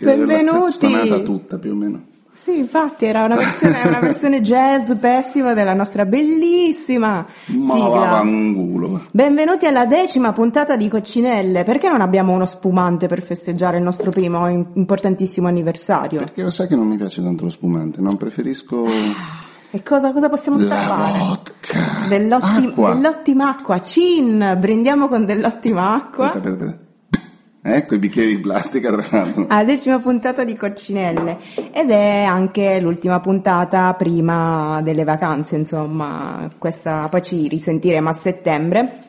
Benvenuti. Stonata tutta più o meno. Sì, infatti era una versione, una versione jazz pessima della nostra bellissima Ma sigla. vaffanculo, va. Benvenuti alla decima puntata di Coccinelle. Perché non abbiamo uno spumante per festeggiare il nostro primo im- importantissimo anniversario? Perché lo sai che non mi piace tanto lo spumante, non preferisco E cosa, cosa possiamo la salvare? vodka. Dell'ottim- Acqua. dell'ottima acqua. Cin, brindiamo con dell'ottima acqua. Aspetta, aspetta, aspetta. Ecco i bicchieri di plastica tra l'altro. alla decima puntata di Coccinelle ed è anche l'ultima puntata prima delle vacanze, insomma, questa poi ci risentiremo a settembre.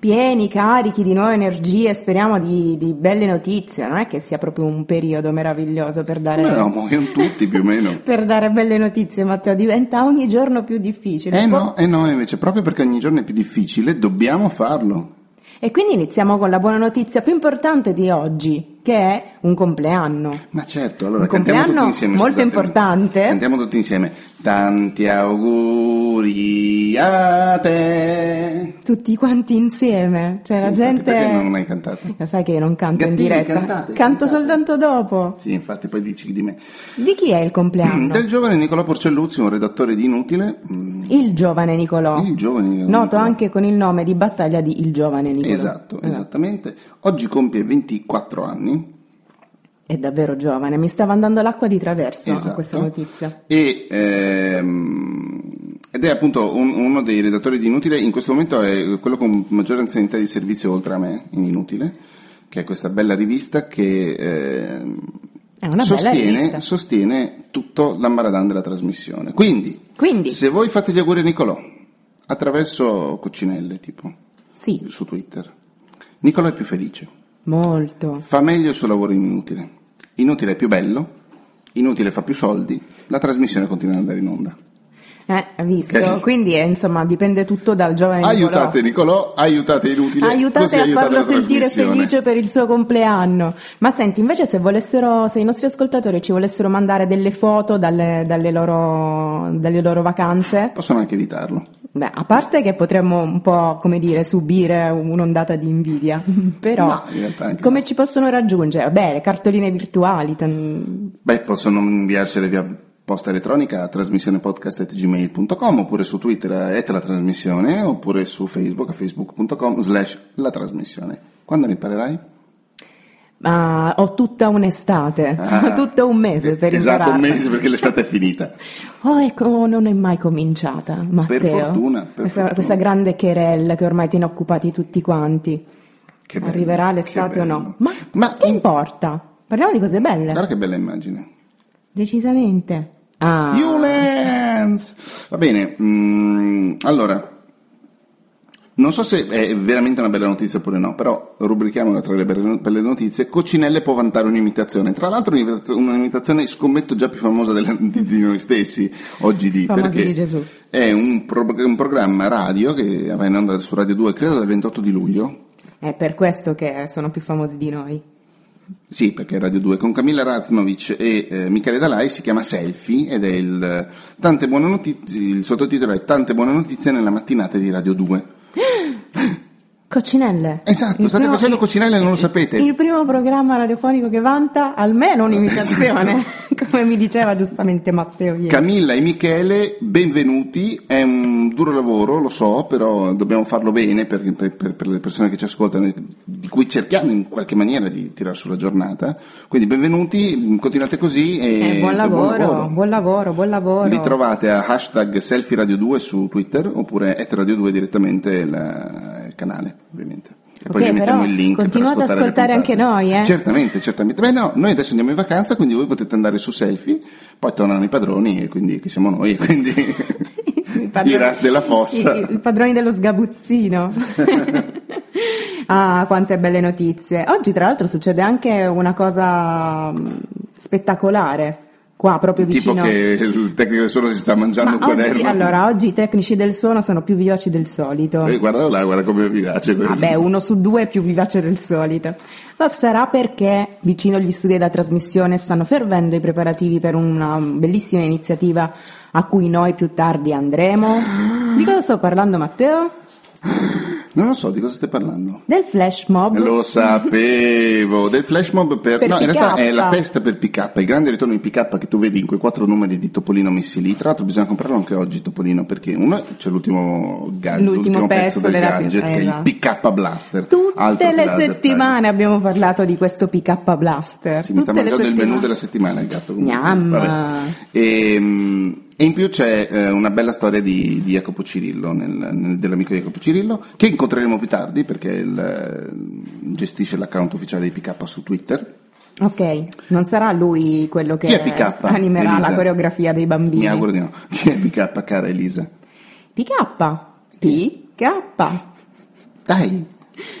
Pieni, carichi di nuove energie, speriamo di, di belle notizie, non è che sia proprio un periodo meraviglioso per dare, Come no, muoiono tutti più o meno. per dare belle notizie, Matteo, diventa ogni giorno più difficile. Eh no, eh no, invece proprio perché ogni giorno è più difficile dobbiamo farlo. E quindi iniziamo con la buona notizia più importante di oggi, che è un compleanno. Ma certo, allora Un cantiamo tutti compleanno insieme. molto scusate. importante. Cantiamo tutti insieme. Tanti auguri a te. Tutti quanti insieme, cioè Sì, la gente... Perché non hai cantato? Lo sai che io non canto in Gattini, diretta, cantate, canto cantate. soltanto dopo. Sì, infatti poi dici di me. Di chi è il compleanno? Del giovane Nicolò Porcelluzzi, un redattore di Inutile. mm, Il giovane Nicolò, Il giovane Nicolò. noto anche con il nome di battaglia di Il giovane Nicolò. Esatto, esattamente. Oggi compie 24 anni. È davvero giovane, mi stava andando l'acqua di traverso Esatto. questa notizia. E, ehm, ed è appunto un- uno dei redattori di Inutile, in questo momento è quello con maggiore anzianità di servizio oltre a me in Inutile, che è questa bella rivista che ehm, sostiene, sostiene tutto l'ambaradan della trasmissione. Quindi, Quindi, se voi fate gli auguri a Nicolò attraverso Coccinelle, tipo, sì, su Twitter, Nicolò è più felice, molto. fa meglio il suo lavoro in Inutile. Inutile è più bello, Inutile fa più soldi, la trasmissione continua ad andare in onda. Eh, visto? Quindi eh, insomma dipende tutto dal giovane Aiutate Nicolò. Nicolò, aiutate Inutile, Aiutate a aiutate farlo sentire felice per il suo compleanno. Ma senti, invece se volessero, se i nostri ascoltatori ci volessero mandare delle foto dalle, dalle loro, dalle loro vacanze, Possono anche evitarlo. beh, a parte che potremmo un po', come dire, subire un'ondata di invidia, però No, in come no. ci possono raggiungere? Beh, le cartoline virtuali, Beh, possono inviarsele via posta elettronica a trasmissionepodcast.gmail.com oppure su Twitter a et la trasmissione oppure su Facebook a facebook.com slash la trasmissione. Quando ne imparerai? ma ho tutta un'estate, Ah. tutto un mese per Esatto, un impararla. mese perché l'estate è finita. Oh, ecco, non è mai cominciata, Matteo. fortuna, per questa, fortuna. questa grande querella che ormai tiene occupati tutti quanti. Che bello, Arriverà l'estate o no? Ma, Ma che in- importa? Parliamo di cose belle. Guarda che bella immagine. Decisamente. Ah, Ulens! Va bene, mm, allora, non so se è veramente una bella notizia oppure no, però rubrichiamola tra le belle notizie. Coccinelle può vantare un'imitazione, tra l'altro un'imita- un'imitazione scommetto già più famosa della- di, di noi stessi oggi di, Famosi perché di Gesù. è un, pro- un programma radio che va in onda su Radio 2 credo dal 28 di luglio, è per questo che sono più famosi di noi. Sì, perché è Radio 2 con Camilla Raznovic e eh, Michele Dalai si chiama Selfie ed è il, tante buone notizie, il sottotitolo è Tante buone notizie nella mattinata di Radio 2. Coccinelle. Esatto, Il state primo- facendo coccinelle e non lo sapete. Il primo programma radiofonico che vanta almeno un'imitazione, come mi diceva giustamente Matteo ieri. Camilla e Michele, benvenuti, è un duro lavoro, lo so, però dobbiamo farlo bene per, per- per- le persone che ci ascoltano, di cui cerchiamo in qualche maniera di tirare sulla giornata. Quindi benvenuti, continuate così e, Eh, buon e lavoro, buon lavoro, buon lavoro. Li trovate a hashtag selfie radio 2 su Twitter oppure at radio 2 direttamente il canale, ovviamente. E poi mettiamo però il link per continuate ad ascoltare anche noi, eh. Certamente, certamente. Beh no, noi adesso andiamo in vacanza, quindi voi potete andare su selfie, poi tornano i padroni, e quindi chi siamo noi, quindi I i padroni- ras della fossa. I, i padroni dello sgabuzzino. ah, quante belle notizie. Oggi, tra l'altro, succede anche una cosa mh, spettacolare. Qua, proprio Tipo vicino. che il tecnico del suono si sta mangiando Ma un quaderno. oggi, allora, oggi i tecnici del suono sono più vivaci del solito. Eh, guarda là, guarda come vi piace. quello. Vabbè, uno su due è più vivace del solito. Ma sarà perché vicino agli studi della trasmissione stanno fervendo i preparativi per una bellissima iniziativa a cui noi più tardi andremo. Di cosa sto parlando, Matteo? Non lo so di cosa stai parlando. Del flash mob. Lo sapevo, del flash mob per... Per no, in PK. realtà è la festa per PK, il grande ritorno di PK che tu vedi in quei quattro numeri di Topolino messi lì. Tra l'altro bisogna comprarlo anche oggi Topolino perché uno c'è l'ultimo, gadget, L'ultimo pezzo del gadget che è il esatto. PK Blaster. Tutte le settimane abbiamo parlato di questo PK Blaster. Sì, mi sta Tutte mangiando il menù della settimana il gatto. comunque. Vabbè. E, mm, e in più c'è eh, una bella storia di, di Jacopo Cirillo, nel- nel- dell'amico Jacopo Cirillo, che incontreremo più tardi perché il, eh, gestisce l'account ufficiale di PK su Twitter. Ok, non sarà lui quello che animerà Elisa? la coreografia dei bambini. Mi auguro di no. Chi è PK, cara Elisa? PK. PK. Dai,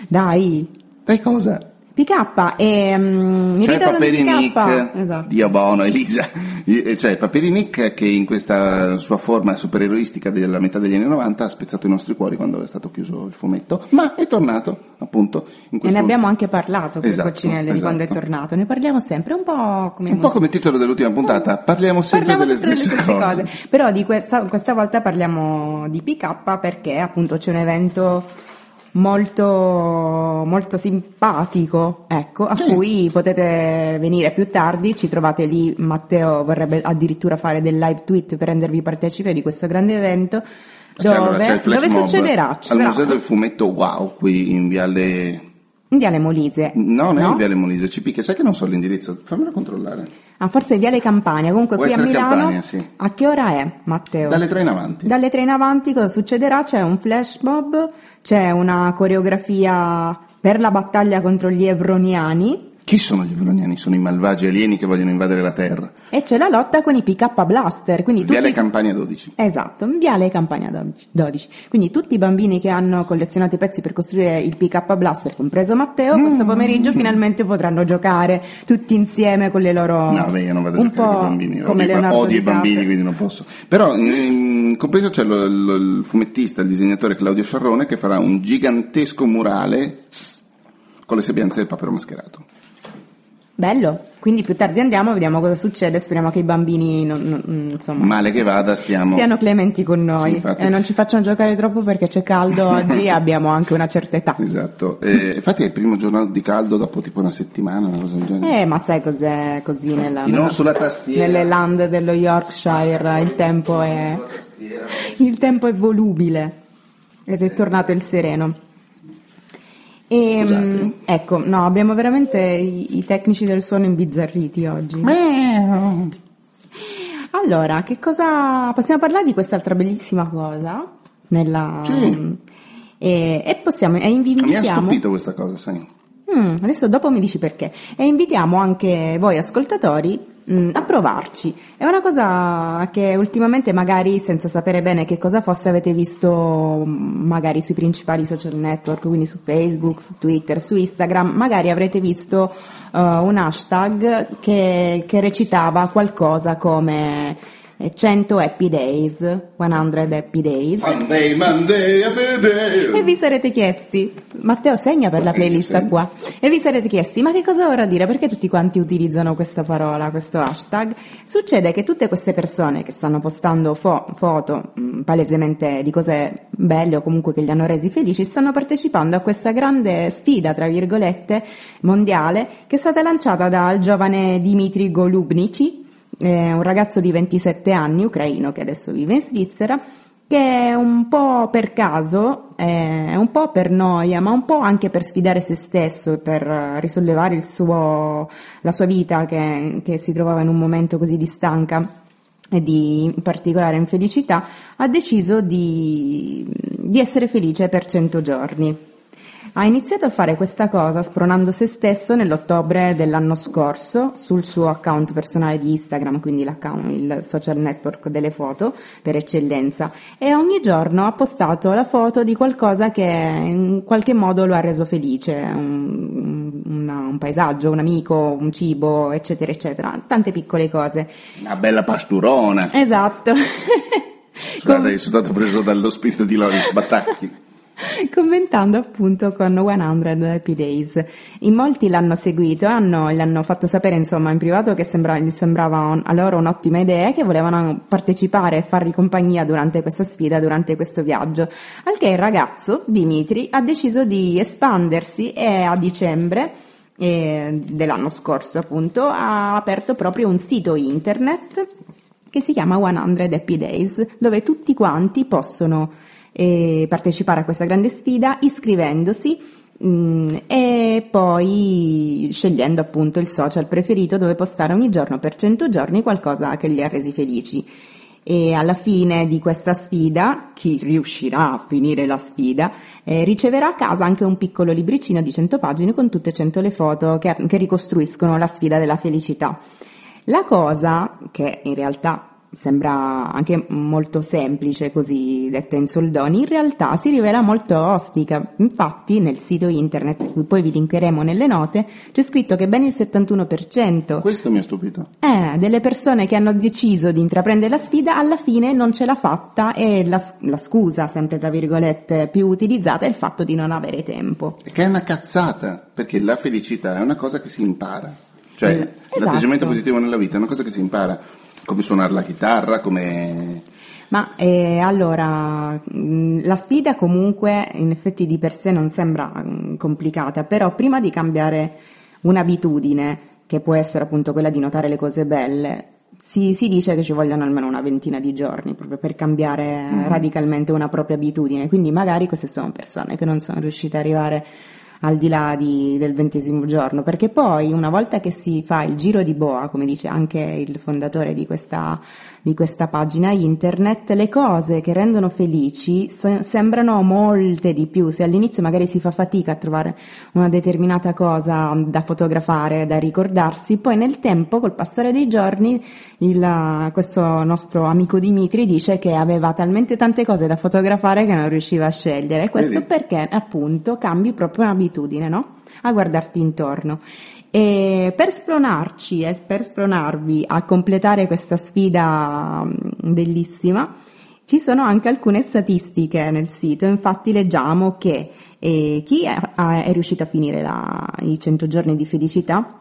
Dai. dai cosa? PK e ritorno di Paperinik, PK. Esatto. Dio buono, Elisa. Eh, Cioè Paperinik che in questa sua forma supereroistica della metà degli anni 90 ha spezzato i nostri cuori quando è stato chiuso il fumetto, ma è tornato appunto in E ne abbiamo anche parlato con Esatto, Coccinelle di quando è esatto. tornato. Ne parliamo sempre, un po' come Un po' come titolo dell'ultima puntata, parliamo sempre Parliamo delle sempre stesse, cose. Però di questa, questa volta parliamo di PK perché appunto c'è un evento molto, molto simpatico, ecco, a Sì. cui potete venire più tardi, ci trovate lì, Matteo vorrebbe addirittura fare del live tweet per rendervi partecipe di questo grande evento. Cioè, Dove, allora, il flash dove succederà? Ci Al sarà Museo del Fumetto Wow, qui in Viale... in Viale Molise. No, non è in Viale Molise, ci picchia, sai che non so l'indirizzo? Fammelo controllare. Ah, forse Viale Campania, comunque Può qui a Milano. Campania, sì. A che ora è, Matteo? Dalle tre in avanti. Dalle tre in avanti cosa succederà? C'è un flash mob, c'è una coreografia per la battaglia contro gli evroniani Chi sono gli evroniani? Sono i malvagi alieni che vogliono invadere la Terra. e c'è la lotta con i PK Blaster. Quindi tutti... Viale Campania 12. Esatto, Viale Campania 12 12. Quindi tutti i bambini che hanno collezionato i pezzi per costruire il PK Blaster, compreso Matteo, Mm. questo pomeriggio finalmente potranno giocare tutti insieme con le loro... No, beh, io non vado a giocare con i bambini, come odio, Leonardo odio i bambini, quindi non posso. Però in, in compreso c'è lo- lo- il fumettista, il disegnatore Claudio Sciarrone che farà un gigantesco murale con le sembianze del papero mascherato. Bello, quindi più tardi andiamo, vediamo cosa succede, speriamo che i bambini non- non- insomma, Male che vada, stiamo... siano clementi con noi Sì, e non ci facciano giocare troppo perché c'è caldo oggi e abbiamo anche una certa età. Esatto, Eh, infatti è il primo giorno di caldo dopo tipo una settimana, una cosa del genere. Eh, ma sai cos'è così nella, Sì, non sulla tastiera. nelle land dello Yorkshire il tempo è, il tempo è volubile ed è tornato il sereno. E, Scusate. mm, ecco, no, abbiamo veramente i, i tecnici del suono imbizzarriti oggi. Allora, che cosa possiamo parlare di quest'altra bellissima cosa? Nella, Sì. e, e possiamo e invi- Mi ha invitiamo stupito questa cosa, sai? Mm, adesso dopo mi dici perché. E invitiamo anche voi ascoltatori mm, a provarci. È una cosa che ultimamente magari senza sapere bene che cosa fosse avete visto mm, magari sui principali social network, quindi su Facebook, su Twitter, su Instagram, magari avrete visto eh, un hashtag che, che recitava qualcosa come eh, 100 happy days, 100 happy days. Monday, Monday, happy day. E vi sarete chiesti, Matteo segna per la playlist sì. qua, e vi sarete chiesti, ma che cosa vorrà dire? Perché tutti quanti utilizzano questa parola, questo hashtag? Succede che tutte queste persone che stanno postando fo- foto mh, palesemente di cose belle o comunque che li hanno resi felici, stanno partecipando a questa grande sfida, tra virgolette, mondiale, che è stata lanciata dal giovane Dimitri Golubnici, eh, un ragazzo di 27 anni, ucraino, che adesso vive in Svizzera, che un po' per caso, eh, un po' per noia, ma un po' anche per sfidare se stesso e per risollevare suo, la sua vita che, che si trovava in un momento così di stanca e di particolare infelicità, ha deciso di, di essere felice per 100 giorni. Ha iniziato a fare questa cosa spronando se stesso nell'ottobre dell'anno scorso sul suo account personale di Instagram, quindi il social network delle foto per eccellenza, e ogni giorno ha postato la foto di qualcosa che in qualche modo lo ha reso felice, un, una, un paesaggio, un amico, un cibo, eccetera, eccetera, tante piccole cose. Una bella pasturona. Esatto. Guarda, Com- sono stato preso dallo spirito di Loris Battacchi. commentando appunto con 100 Happy Days. In molti l'hanno seguito e hanno, fatto sapere insomma in privato che sembra, gli sembrava a loro un'ottima idea e che volevano partecipare e fargli compagnia durante questa sfida, durante questo viaggio. Al che il ragazzo, Dimitri, ha deciso di espandersi e a dicembre eh, dell'anno scorso appunto ha aperto proprio un sito internet che si chiama 100 Happy Days dove tutti quanti possono eh, partecipare a questa grande sfida iscrivendosi mm, e poi scegliendo appunto il social preferito dove postare ogni giorno per 100 giorni qualcosa che li ha resi felici. E alla fine di questa sfida, chi riuscirà a finire la sfida, eh, riceverà a casa anche un piccolo libricino di 100 pagine con tutte e 100 le foto che, che ricostruiscono la sfida della felicità. La cosa, che in realtà sembra anche molto semplice così detta in soldoni, in realtà si rivela molto ostica. Infatti nel sito internet, che poi vi linkeremo nelle note, c'è scritto che ben il 71% Questo mi ha stupito. Eh, delle persone che hanno deciso di intraprendere la sfida alla fine non ce l'ha fatta e la, la scusa, sempre tra virgolette, più utilizzata è il fatto di non avere tempo. Che è una cazzata, perché la felicità è una cosa che si impara. Cioè, Eh, l'atteggiamento esatto. positivo nella vita è una cosa che si impara, come suonare la chitarra, come... Ma eh, allora, la sfida comunque in effetti di per sé non sembra complicata, però prima di cambiare un'abitudine, che può essere appunto quella di notare le cose belle, si, si dice che ci vogliono almeno una ventina di giorni proprio per cambiare radicalmente una propria abitudine, quindi magari queste sono persone che non sono riuscite ad arrivare al di là di- del ventesimo giorno, perché poi una volta che si fa il giro di boa, come dice anche il fondatore di questa, di questa pagina internet, le cose che rendono felici se- sembrano molte di più. Se all'inizio magari si fa fatica a trovare una determinata cosa da fotografare, da ricordarsi, poi nel tempo, col passare dei giorni, il- questo nostro amico Dimitri dice che aveva talmente tante cose da fotografare che non riusciva a scegliere. Questo Vedi? perché appunto cambi proprio un'abitudine, no? A guardarti intorno. E per spronarci e per spronarvi a completare questa sfida mm, bellissima, ci sono anche alcune statistiche nel sito, infatti leggiamo che eh, chi è, è riuscito a finire la- i 100 giorni di felicità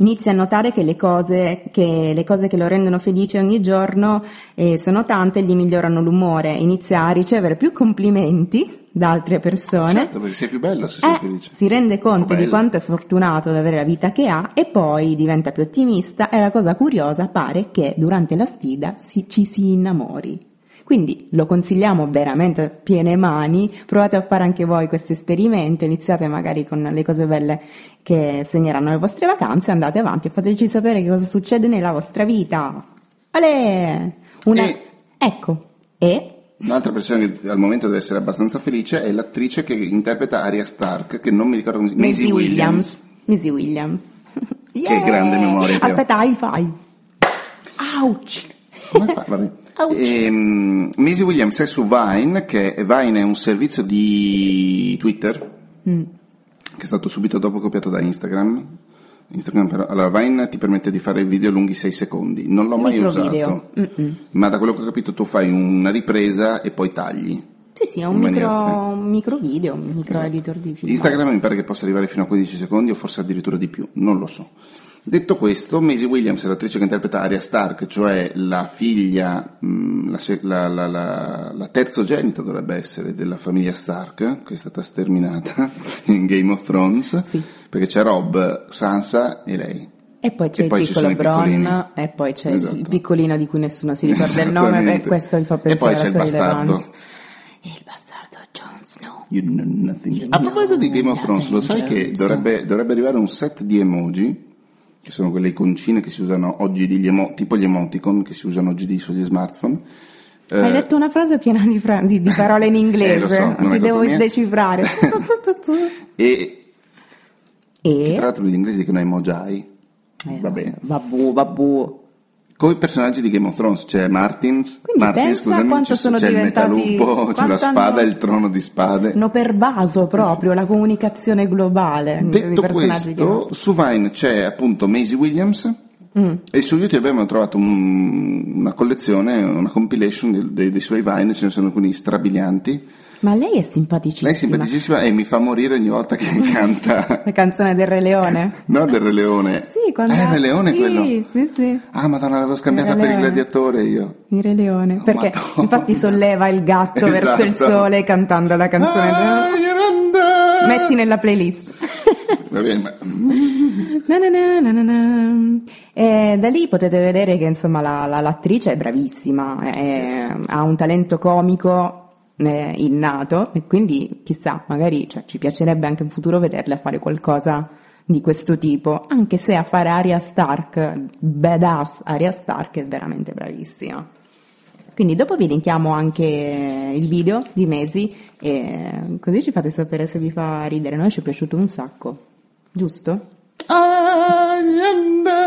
inizia a notare che le cose che, le cose che lo rendono felice ogni giorno eh, sono tante e gli migliorano l'umore, inizia a ricevere più complimenti da altre persone. Certo, perché sei più bello se sei Eh, felice. si rende conto di quanto è fortunato ad avere la vita che ha e poi diventa più ottimista e la cosa curiosa pare che durante la sfida si- ci si innamori. Quindi lo consigliamo veramente a piene mani, provate a fare anche voi questo esperimento, iniziate magari con le cose belle che segneranno le vostre vacanze, andate avanti e fateci sapere che cosa succede nella vostra vita. Ale! Una... E- Ecco, e Un'altra persona che al momento deve essere abbastanza felice è l'attrice che interpreta Arya Stark, che non mi ricordo come si chiama. Maisie Williams. Maisie Williams. Yeah! grande memoria che. Aspetta, high five. Ouch. Come fa? Vabbè. Ehm, Maisie Williams è su Vine, che Vine è un servizio di Twitter, Mm. che è stato subito dopo copiato da Instagram. Instagram però, allora Vine ti permette di fare video lunghi 6 secondi, non l'ho mai usato, ma da quello che ho capito tu fai una ripresa e poi tagli. Sì, sì, è un micro, micro video, un micro editor di film. Instagram mi pare che possa arrivare fino a 15 secondi o forse addirittura di più, non lo so. Detto questo, Maisie Williams è l'attrice che interpreta Arya Stark, cioè la figlia, mh, la, la, la, la, terzogenita dovrebbe essere della famiglia Stark, che è stata sterminata in Game of Thrones, Sì. perché c'è Rob, Sansa e lei. E poi c'è E poi il ci piccolo. Bron, e poi c'è Esatto. il piccolino di cui nessuno si ricorda il nome, e Esattamente. questo mi fa E pensare poi c'è alla il sua bastardo. rilevanza. Il bastardo Jon Snow. You know nothing. You A proposito di Game of Thrones, lo sai che dovrebbe, dovrebbe arrivare un set di emoji, che sono quelle iconcine che si usano oggi, degli emo- tipo gli emoticon che si usano oggi di- sugli smartphone. Hai Eh, detto una frase piena di, fra- di- di parole in inglese, Eh, so, ti devo mia. decifrare. E che e... tra l'altro gli inglesi dicono emojai. Eh, Vabbè. Vabbù, vabbù. Con i personaggi di Game of Thrones c'è Martins, Quindi Martin, pensa scusami, c'è, sono c'è il metalupo, c'è la spada, hanno- il trono di spade. Hanno pervaso proprio la comunicazione globale Detto questo, su Vine c'è appunto Maisie Williams Mm. e su YouTube abbiamo trovato un- una collezione, una compilation dei, dei- dei suoi Vine, ce ne sono alcuni strabilianti. Ma lei è simpaticissima. Lei è simpaticissima e mi fa morire ogni volta che canta. La canzone del Re Leone? No, del Re Leone. Sì, quando... Ah, è Re Leone sì, quello? Sì, sì, Ah, madonna, l'avevo scambiata Il per il gladiatore io. il Re Leone. Oh, Perché Madonna. infatti solleva il gatto verso il Esatto. sole cantando la canzone. Ah, Yolanda! Metti nella playlist. Va bene, ma... Na na na na na na. E da lì potete vedere che insomma la- la- l'attrice è bravissima, è- ha un talento comico eh, innato e quindi chissà, magari cioè, ci piacerebbe anche in futuro vederla fare qualcosa di questo tipo, anche se a fare Arya Stark, badass Arya Stark è veramente bravissima. Quindi dopo vi linkiamo anche il video di Mesi e così ci fate sapere se vi fa ridere. Noi ci è piaciuto un sacco, giusto?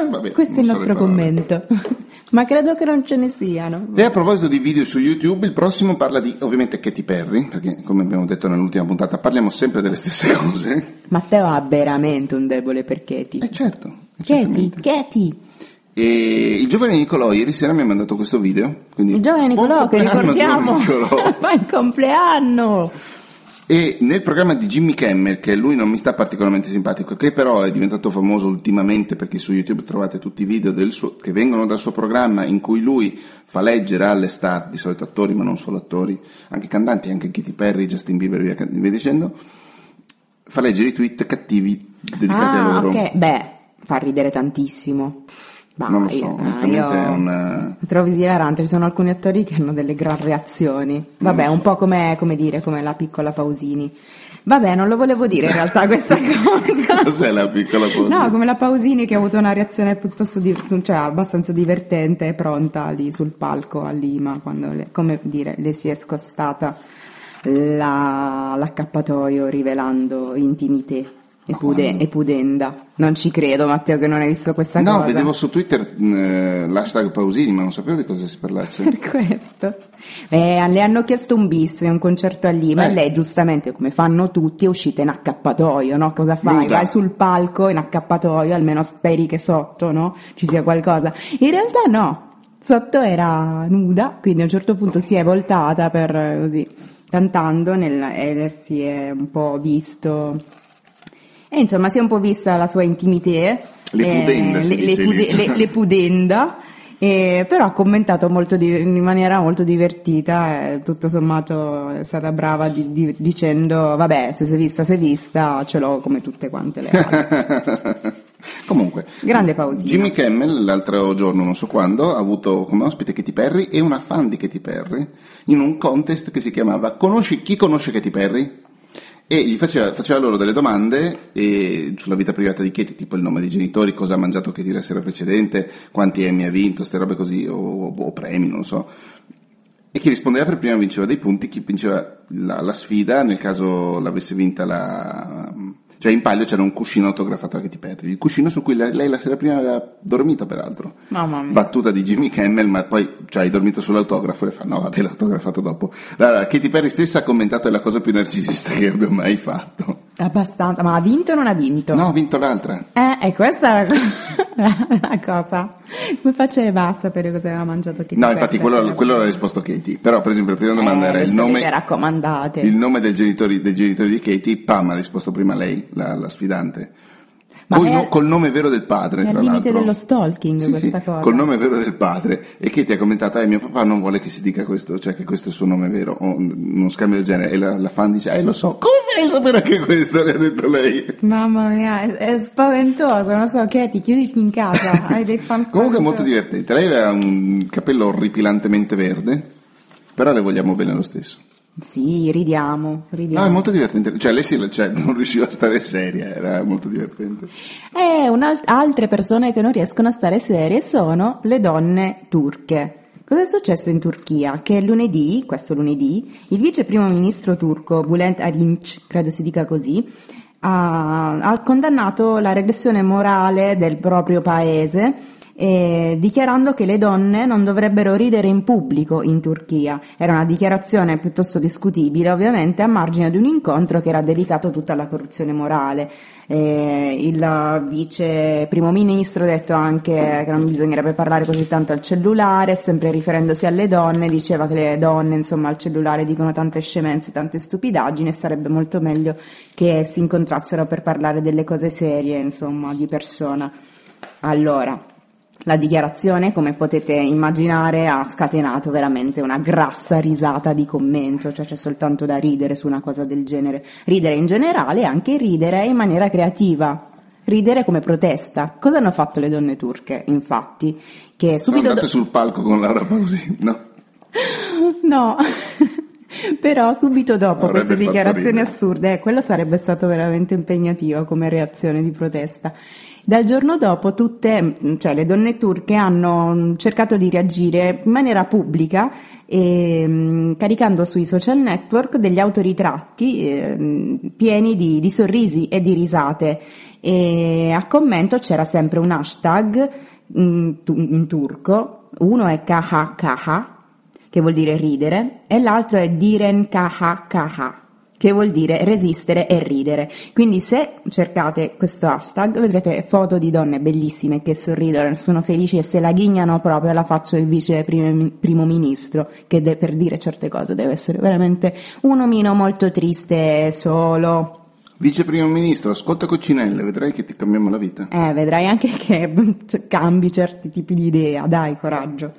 Vabbè, Questo è il nostro commento. Ma credo che non ce ne siano. E a proposito di video su YouTube, il prossimo parla di ovviamente Katy Perry, perché come abbiamo detto nell'ultima puntata parliamo sempre delle stesse cose. Matteo ha veramente un debole per Katy. E certo, Katy. Katy. E il giovane Nicolò ieri sera mi ha mandato questo video. Quindi Il giovane Nicolò che ricordiamo fa il compleanno. E nel programma di Jimmy Kimmel, che lui non mi sta particolarmente simpatico, che però è diventato famoso ultimamente perché su YouTube trovate tutti i video del suo- che vengono dal suo programma in cui lui fa leggere alle star, di solito attori ma non solo attori, anche cantanti, anche Katy Perry, Justin Bieber e via, via dicendo, fa leggere i tweet cattivi dedicati a ah, loro. ok. Beh, fa ridere tantissimo. Dai, Non lo so, eh, onestamente io è un... Lo trovo esilarante, ci sono alcuni attori che hanno delle gran reazioni. Vabbè, un po' come, come dire, come la piccola Pausini. Vabbè, non lo volevo dire in realtà questa cosa. Cos'è la piccola cosa? No, come la Pausini che ha avuto una reazione piuttosto di- cioè, abbastanza divertente e pronta lì sul palco a Lima, quando le, come dire, le si è scostata la- l'accappatoio rivelando intimità e, pude- e pudenda. Non ci credo, Matteo, che non hai visto questa No, cosa. vedevo su Twitter eh, l'hashtag Pausini, ma non sapevo di cosa si parlasse. Per questo. Eh, le hanno chiesto un bis, un concerto a Lima Eh. e lei giustamente, come fanno tutti, è uscita in accappatoio, no? Cosa fai? Nuda. Vai sul palco in accappatoio, almeno speri che sotto, no? Ci sia qualcosa. In realtà no, sotto era nuda, quindi a un certo punto si è voltata per eh, così, cantando nel- e si è un po' visto... E insomma si è un po' vista la sua intimità, Le eh, pudenda, le, le pude- le- le pudenda, eh, però ha commentato molto di- in maniera molto divertita, e tutto sommato è stata brava di- di- dicendo vabbè se si è vista si è vista, ce l'ho come tutte quante le altre. Comunque, Grande pausina. Jimmy Kimmel l'altro giorno, non so quando, ha avuto come ospite Katy Perry e una fan di Katy Perry in un contest che si chiamava Conosci chi conosce Katy Perry? E gli faceva, faceva loro delle domande e sulla vita privata di Katy, tipo il nome dei genitori, cosa ha mangiato Katy la sera precedente, quanti Emmy ha vinto, queste robe così, o, o- o premi, non lo so. E chi rispondeva per prima vinceva dei punti, chi vinceva la, la sfida, nel caso l'avesse vinta la... Cioè in palio c'era un cuscino autografato a Katy Perry, il cuscino su cui lei, lei la sera prima aveva dormito peraltro. Mamma mia. Battuta di Jimmy Kimmel, ma poi cioè, hai dormito sull'autografo e fa no vabbè l'ho autografato dopo. Allora, Katy Perry stessa ha commentato è la cosa più narcisista che abbia mai fatto. Abbastanza, ma ha vinto o non ha vinto? No, ha vinto l'altra. Eh, e questa è la, la cosa. Come faceva a sapere cosa aveva mangiato Katy No, infatti quello, quello l'ha risposto Katy. Però per esempio la prima domanda Eh, era il nome... raccomandate. Il nome del genitori, dei genitori di Katie, Pam ha risposto prima lei, la, la sfidante. Col, no- col nome vero del padre, è al tra limite l'altro. dello stalking Sì, questa sì, cosa. Col nome vero del padre. E che ti ha commentato, eh, mio papà non vuole che si dica questo, cioè che questo è il suo nome vero, o uno scambio del genere. E la, la fan dice, eh lo so, come fai a sapere anche questo? Le ha detto lei. Mamma mia, è, è spaventoso, non so che ti chiudi in casa, hai dei fan Comunque è molto divertente. Lei aveva un capello orripilantemente verde, però le vogliamo bene lo stesso. Sì, ridiamo, ridiamo. No, è molto divertente. Cioè, lei si, cioè, non riusciva a stare seria, era molto divertente. E un'al- altre persone che non riescono a stare serie sono le donne turche. Cosa è successo in Turchia? Che lunedì, questo lunedì, il vice primo ministro turco Bülent Arınç, credo si dica così, ha, ha condannato la regressione morale del proprio paese eh, dichiarando che le donne non dovrebbero ridere in pubblico in Turchia. Era una dichiarazione piuttosto discutibile, ovviamente, a margine di un incontro che era dedicato tutta alla corruzione morale. Eh, il vice primo ministro ha detto anche che non bisognerebbe parlare così tanto al cellulare, sempre riferendosi alle donne, diceva che le donne insomma al cellulare dicono tante scemenze, tante stupidaggini e sarebbe molto meglio che si incontrassero per parlare delle cose serie, insomma, di persona. Allora, la dichiarazione, come potete immaginare, ha scatenato veramente una grassa risata di commento, cioè c'è soltanto da ridere su una cosa del genere. Ridere in generale e anche ridere in maniera creativa. Ridere come protesta. Cosa hanno fatto le donne turche, infatti? Che Sono subito andate sul palco con Laura Pausini, no? No, però subito dopo Avrebbe queste dichiarazioni ridere. assurde, eh, quello sarebbe stato veramente impegnativo come reazione di protesta. Dal giorno dopo tutte, mh, cioè le donne turche hanno mh, cercato di reagire in maniera pubblica e, mh, caricando sui social network degli autoritratti eh, mh, pieni di, di sorrisi e di risate. E a commento c'era sempre un hashtag tu- in turco, uno è kaha kaha che vuol dire ridere, e l'altro è diren kaha kaha, che vuol dire resistere e ridere. Quindi se cercate questo hashtag vedrete foto di donne bellissime che sorridono, sono felici e se la ghignano proprio alla faccia del vice primo, ministro, che de- per dire certe cose deve essere veramente un omino molto triste solo. Vice primo ministro, ascolta Coccinelle, vedrai che ti cambiamo la vita. Eh, vedrai anche che cambi certi tipi di idea, dai, coraggio.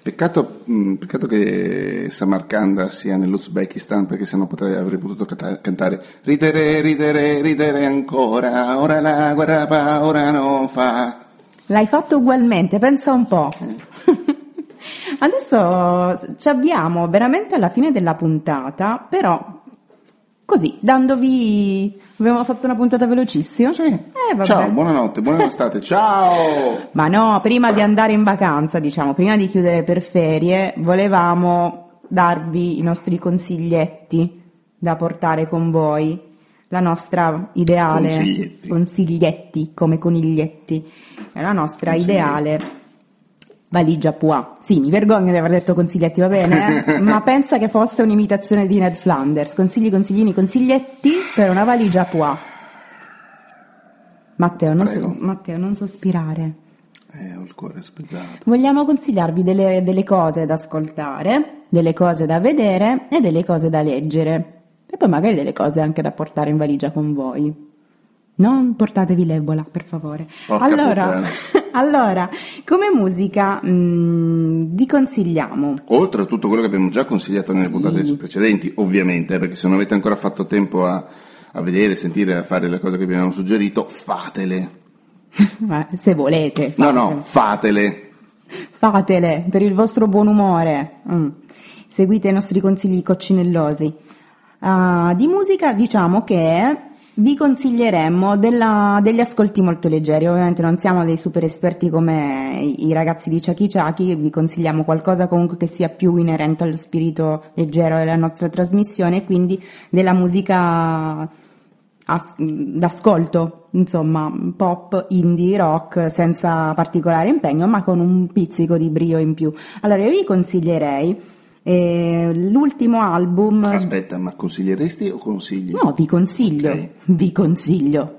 Peccato, mh, peccato che Samarcanda sia nell'Uzbekistan perché sennò potrei avrei potuto cantare Ridere, ridere, ridere ancora, ora la guerra paura non fa. L'hai fatto ugualmente, pensa un po'. Adesso ci abbiamo veramente alla fine della puntata, però così, dandovi... Abbiamo fatto una puntata velocissima? Sì. Eh. Ciao, buonanotte, buona estate, ciao! Ma no, prima di andare in vacanza, diciamo, prima di chiudere per ferie, volevamo darvi i nostri consiglietti da portare con voi, la nostra ideale Consiglietti. consiglietti, come coniglietti, è la nostra ideale valigia Pua. Sì, mi vergogno di aver detto consiglietti, va bene, eh? ma pensa che fosse un'imitazione di Ned Flanders, consigli, consiglini, consiglietti per una valigia Pua. Matteo, non, so-. Matteo, non sospirare. Eh, ho il cuore spezzato. Vogliamo consigliarvi delle, delle cose da ascoltare, delle cose da vedere e delle cose da leggere. E poi magari delle cose anche da portare in valigia con voi. Non portatevi l'ebola, per favore. Porca allora, allora, come musica mm, vi consigliamo Oltre a tutto quello che abbiamo già consigliato nelle Sì. puntate precedenti, ovviamente, perché se non avete ancora fatto tempo a, a vedere, sentire, a fare le cose che abbiamo suggerito, fatele. Se volete. No, fatele. no, fatele. Fatele per il vostro buon umore. Mm. Seguite i nostri consigli coccinellosi. Ah, di musica diciamo che vi consiglieremmo della- degli ascolti molto leggeri. Ovviamente non siamo dei super esperti come i, ragazzi di Chucky Chucky, vi consigliamo qualcosa comunque che sia più inerente allo spirito leggero della nostra trasmissione, quindi della musica as- d'ascolto, insomma, pop, indie, rock, senza particolare impegno, ma con un pizzico di brio in più. Allora, io vi consiglierei eh, l'ultimo album. Aspetta, ma consiglieresti o consigli? No, vi consiglio, Ok. vi consiglio.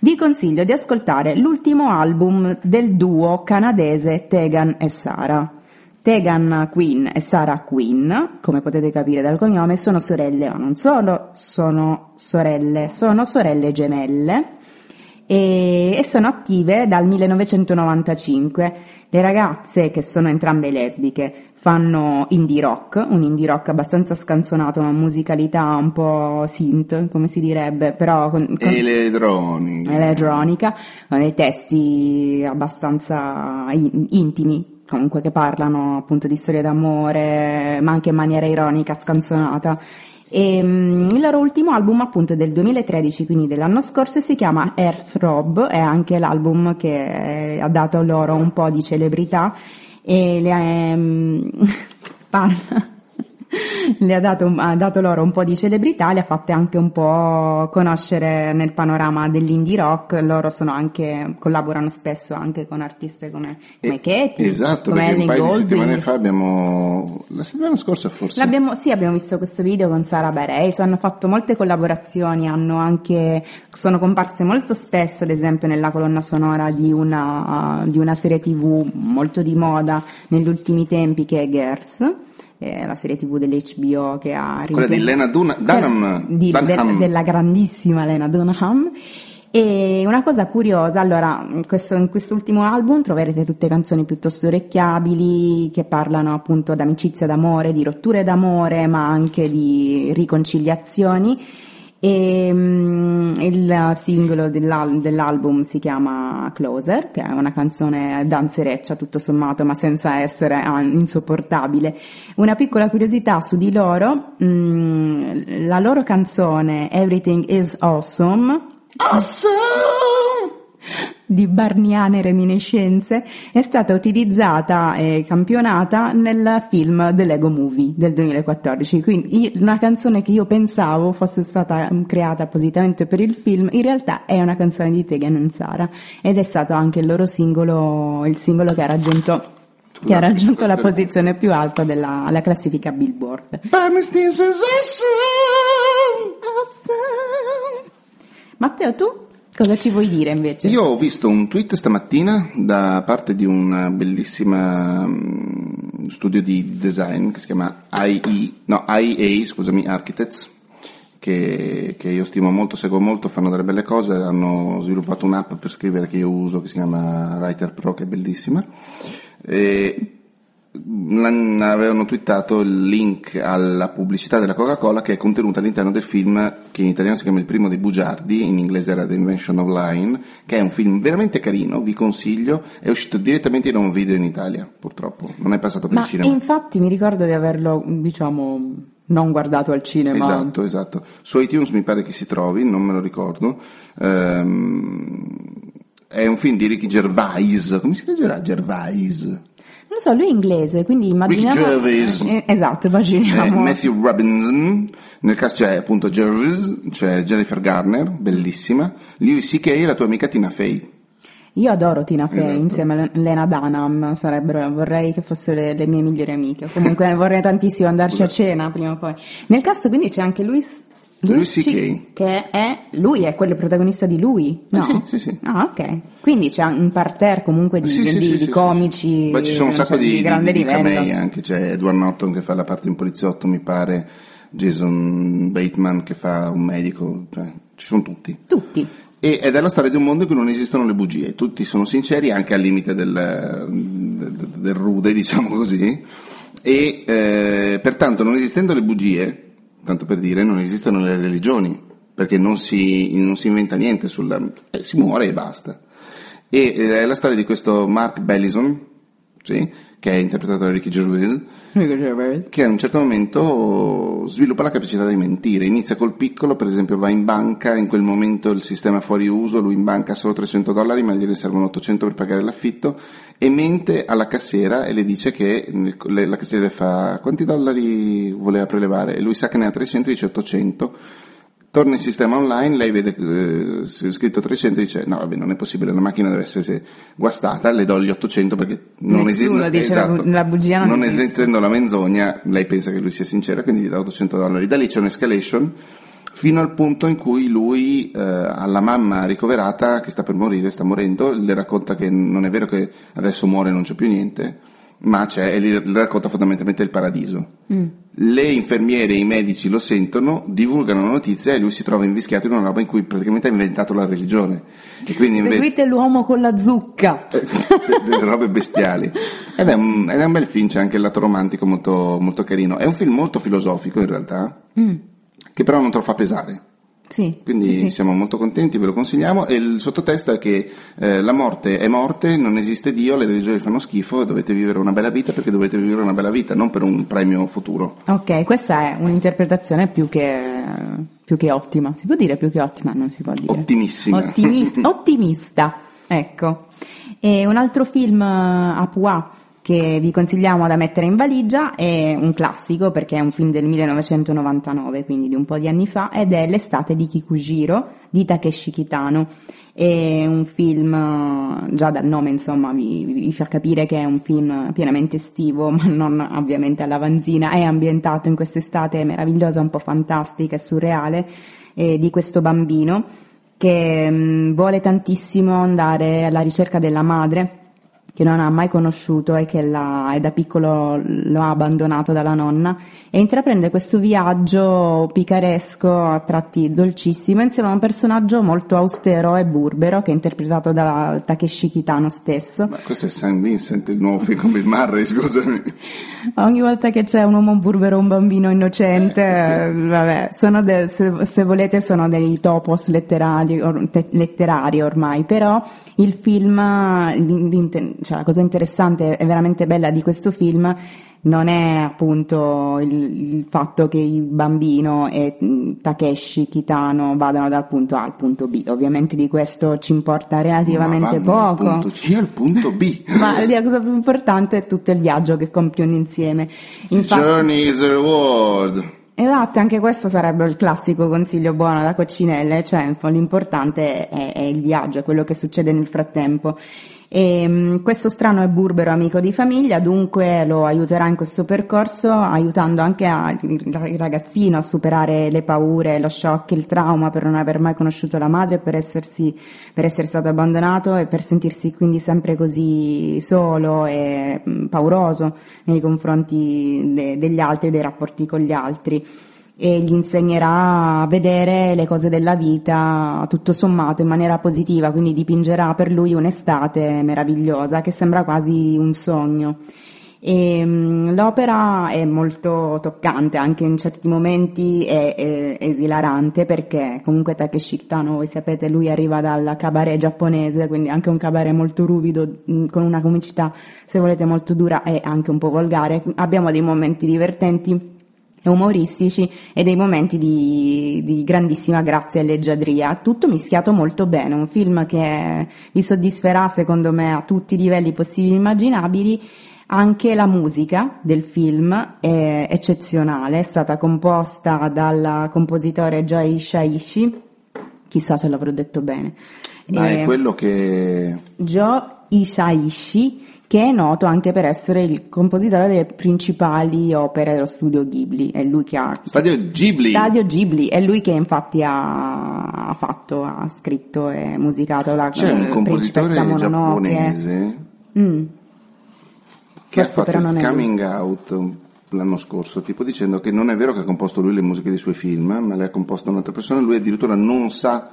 Vi consiglio di ascoltare l'ultimo album del duo canadese Tegan e Sara. Tegan Queen e Sara Queen, come potete capire dal cognome, sono sorelle, ma non solo sono sorelle, sono sorelle gemelle e, e sono attive dal 1995. Le ragazze, che sono entrambe lesbiche, fanno indie rock, un indie rock abbastanza scanzonato, una musicalità un po' synth, come si direbbe, però con, con Elettronica. elettronica, con dei testi abbastanza in- intimi, comunque che parlano appunto di storie d'amore, ma anche in maniera ironica, scanzonata. E, mm, il loro ultimo album appunto è del 2013, quindi dell'anno scorso, si chiama Earth Rob, è anche l'album che eh, ha dato loro un po' di celebrità. E le, ehm, parla le ha dato, ha dato loro un po' di celebrità, le ha fatte anche un po' conoscere nel panorama dell'indie rock. Loro sono anche, collaborano spesso anche con artiste come, come Katie, Esatto, come perché un Ellen paio di Golding. settimane fa abbiamo... La settimana scorsa forse... L'abbiamo- sì, abbiamo visto questo video con Sara Bareilles, hanno fatto molte collaborazioni, hanno anche, sono comparse molto spesso, ad esempio, nella colonna sonora di una, di una serie tv molto di moda negli ultimi tempi che è Girls, eh, la serie tv dell'HBO che ha Quella di ripreso- Lena Dun- Dunham. di- Dunham. della grandissima Lena Dunham. E una cosa curiosa, allora, in questo, in quest'ultimo album troverete tutte canzoni piuttosto orecchiabili che parlano appunto d'amicizia, d'amore, di rotture d'amore, ma anche di riconciliazioni. E, mm, il singolo dell'al- dell'album si chiama Closer, che è una canzone danzereccia tutto sommato, ma senza essere ah, insopportabile. Una piccola curiosità su di loro, mm, la loro canzone Everything is Awesome di Barniane Reminiscenze è stata utilizzata e campionata nel film The Lego Movie del 2014. Quindi una canzone che io pensavo fosse stata mm, creata appositamente per il film, in realtà è una canzone di Tegan and Sara ed è stato anche il loro singolo, il singolo che ha raggiunto, che ha raggiunto la posizione più alta della la classifica Billboard. Matteo, tu cosa ci vuoi dire invece? Io ho visto un tweet stamattina da parte di un bellissimo studio di design che si chiama IE, no, IEA, scusami, Architects, che, che io stimo molto, seguo molto, fanno delle belle cose, hanno sviluppato un'app per scrivere che io uso che si chiama Writer Pro, che è bellissima. E avevano twittato il link alla pubblicità della Coca-Cola che è contenuta all'interno del film che in italiano si chiama Il primo dei bugiardi, in inglese era The Invention of Line, che è un film veramente carino, vi consiglio, è uscito direttamente in un video in Italia, purtroppo, non è passato per Ma il cinema. infatti mi ricordo di averlo, diciamo, non guardato al cinema. Esatto, esatto. Su iTunes mi pare che si trovi, non me lo ricordo. Ehm, è un film di Ricky Gervais, come si leggerà Gervais? Non lo so, lui è inglese, quindi immaginiamo... Gervais. Eh, esatto, Eh, immaginiamo... Matthew Robinson, nel caso c'è appunto Jervis, c'è Jennifer Garner, bellissima, Louis C.K. la tua amica Tina Fey. Io adoro Tina Fey Esatto. insieme a Lena Dunham, sarebbero, vorrei che fossero le, le mie migliori amiche. Comunque vorrei tantissimo andarci a cena prima o poi. Nel cast quindi c'è anche Louis... Louis C-. Che è... Lui è quello protagonista di lui, no? Eh sì, sì, sì. Ah, ok. Quindi c'è un parterre comunque di, Sì, di- sì, di sì, sì, comici... Poi ci sono un sacco cioè, di, di, grande di, di camei anche, c'è Edward Norton che fa la parte di un poliziotto, mi pare, Jason Bateman che fa un medico, cioè ci sono tutti. Tutti. E- ed è la storia di un mondo in cui non esistono le bugie, tutti sono sinceri anche al limite del, del- del rude, diciamo così, e eh, pertanto non esistendo le bugie, tanto per dire, non esistono le religioni, perché non si, non si inventa niente, sulla, si muore e basta. E eh, è la storia di questo Mark Bellison, sì, che è interpretato da Ricky Gervais, che a un certo momento sviluppa la capacità di mentire. Inizia col piccolo, per esempio va in banca, in quel momento il sistema è fuori uso, lui in banca ha solo 300 dollari, ma gliene servono 800 per pagare l'affitto, e mente alla cassiera e le dice che la cassiera le fa quanti dollari voleva prelevare, e lui sa che ne ha 300 e dice 800. Torna in sistema online, lei vede eh, scritto 300 e dice no vabbè non è possibile, la macchina deve essere guastata, le do gli 800 perché non Nessuno esiste. dice la bu- la bugia non non esistendo la menzogna, lei pensa che lui sia sincera, quindi gli dà 800 dollari. Da lì c'è un'escalation fino al punto in cui lui eh, alla mamma ricoverata che sta per morire, sta morendo, le racconta che non è vero che adesso muore e non c'è più niente ma c'è e li racconta fondamentalmente il paradiso. Le infermiere e i medici lo sentono, divulgano la notizia e lui si trova invischiato in una roba in cui praticamente ha inventato la religione. E quindi inve- Seguite l'uomo con la zucca. eh, delle robe bestiali. Ed è, un, ed è un bel film, c'è anche il lato romantico molto, molto carino. È un film molto filosofico in realtà, che però non te lo fa pesare. Sì, Quindi sì, sì. siamo molto contenti, ve lo consigliamo. E il sottotesto è che eh, la morte è morte, non esiste Dio, le religioni fanno schifo e dovete vivere una bella vita perché dovete vivere una bella vita, non per un premio futuro. Ok, questa è un'interpretazione più che, più che ottima. Si può dire più che ottima? Non si può dire. Ottimissima. Ottimis- ottimista, ecco. E un altro film eh, a Pua che vi consigliamo da mettere in valigia è un classico perché è un film del 1999, quindi di un po' di anni fa, ed è L'estate di Kikujiro di Takeshi Kitano. È un film, eh, già dal nome insomma vi, vi fa capire che è un film pienamente estivo, ma non ovviamente alla vanzina, è ambientato in quest'estate meravigliosa, un po' fantastica e surreale, eh, di questo bambino che mh, vuole tantissimo andare alla ricerca della madre che non ha mai conosciuto e che la- e da piccolo lo ha abbandonato dalla nonna e intraprende questo viaggio picaresco a tratti dolcissimo insieme a un personaggio molto austero e burbero che è interpretato da Takeshi Kitano stesso. Ma questo è St. Vincent, il nuovo film con Bill Murray, scusami. Ogni volta che c'è un uomo burbero o un bambino innocente, eh, vabbè, sono de- se, se volete sono dei topos letterari, or- te- letterari ormai, però il film, cioè la cosa interessante e veramente bella di questo film non è appunto il, il fatto che il bambino e mm, Takeshi Kitano vadano dal punto A al punto B, ovviamente di questo ci importa relativamente poco. Dal punto C al punto B. Ma la cosa più importante è tutto il viaggio che compiono insieme. Infatti, Journey is the reward. esatto, anche questo sarebbe il classico consiglio buono da coccinelle, cioè l'importante è, è il viaggio, è quello che succede nel frattempo. E, mh, questo strano e burbero amico di famiglia dunque lo aiuterà in questo percorso, aiutando anche a- il ragazzino a superare le paure, lo shock, il trauma per non aver mai conosciuto la madre, per, essersi, per essere stato abbandonato e per sentirsi quindi sempre così solo e pauroso nei confronti de- degli altri, dei rapporti con gli altri e gli insegnerà a vedere le cose della vita tutto sommato in maniera positiva, quindi dipingerà per lui un'estate meravigliosa che sembra quasi un sogno. E, mh, l'opera è molto toccante, anche in certi momenti è, è- esilarante perché comunque Takeshi Kitano, voi sapete, lui arriva dal cabaret giapponese, quindi anche un cabaret molto ruvido, mh, con una comicità, se volete, molto dura e anche un po' volgare. Abbiamo dei momenti divertenti umoristici e dei momenti di, di grandissima grazia e leggiadria, tutto mischiato molto bene, un film che vi soddisferà secondo me a tutti i livelli possibili e immaginabili, anche la musica del film è eccezionale, è stata composta dal compositore Joy Shaishi, chissà se l'avrò detto bene, Ma Eh, è quello che... Joe Ishaishi, che è noto anche per essere il compositore delle principali opere dello studio Ghibli, è lui che ha Stadio Ghibli. Stadio Ghibli, è lui che infatti ha, ha fatto, ha scritto e musicato la C'è un eh, compositore giapponese Mm. che ha Forse fatto però non il è lui. coming out l'anno scorso, tipo dicendo che non è vero che ha composto lui le musiche dei suoi film, ma le ha composte un'altra persona, lui addirittura non sa,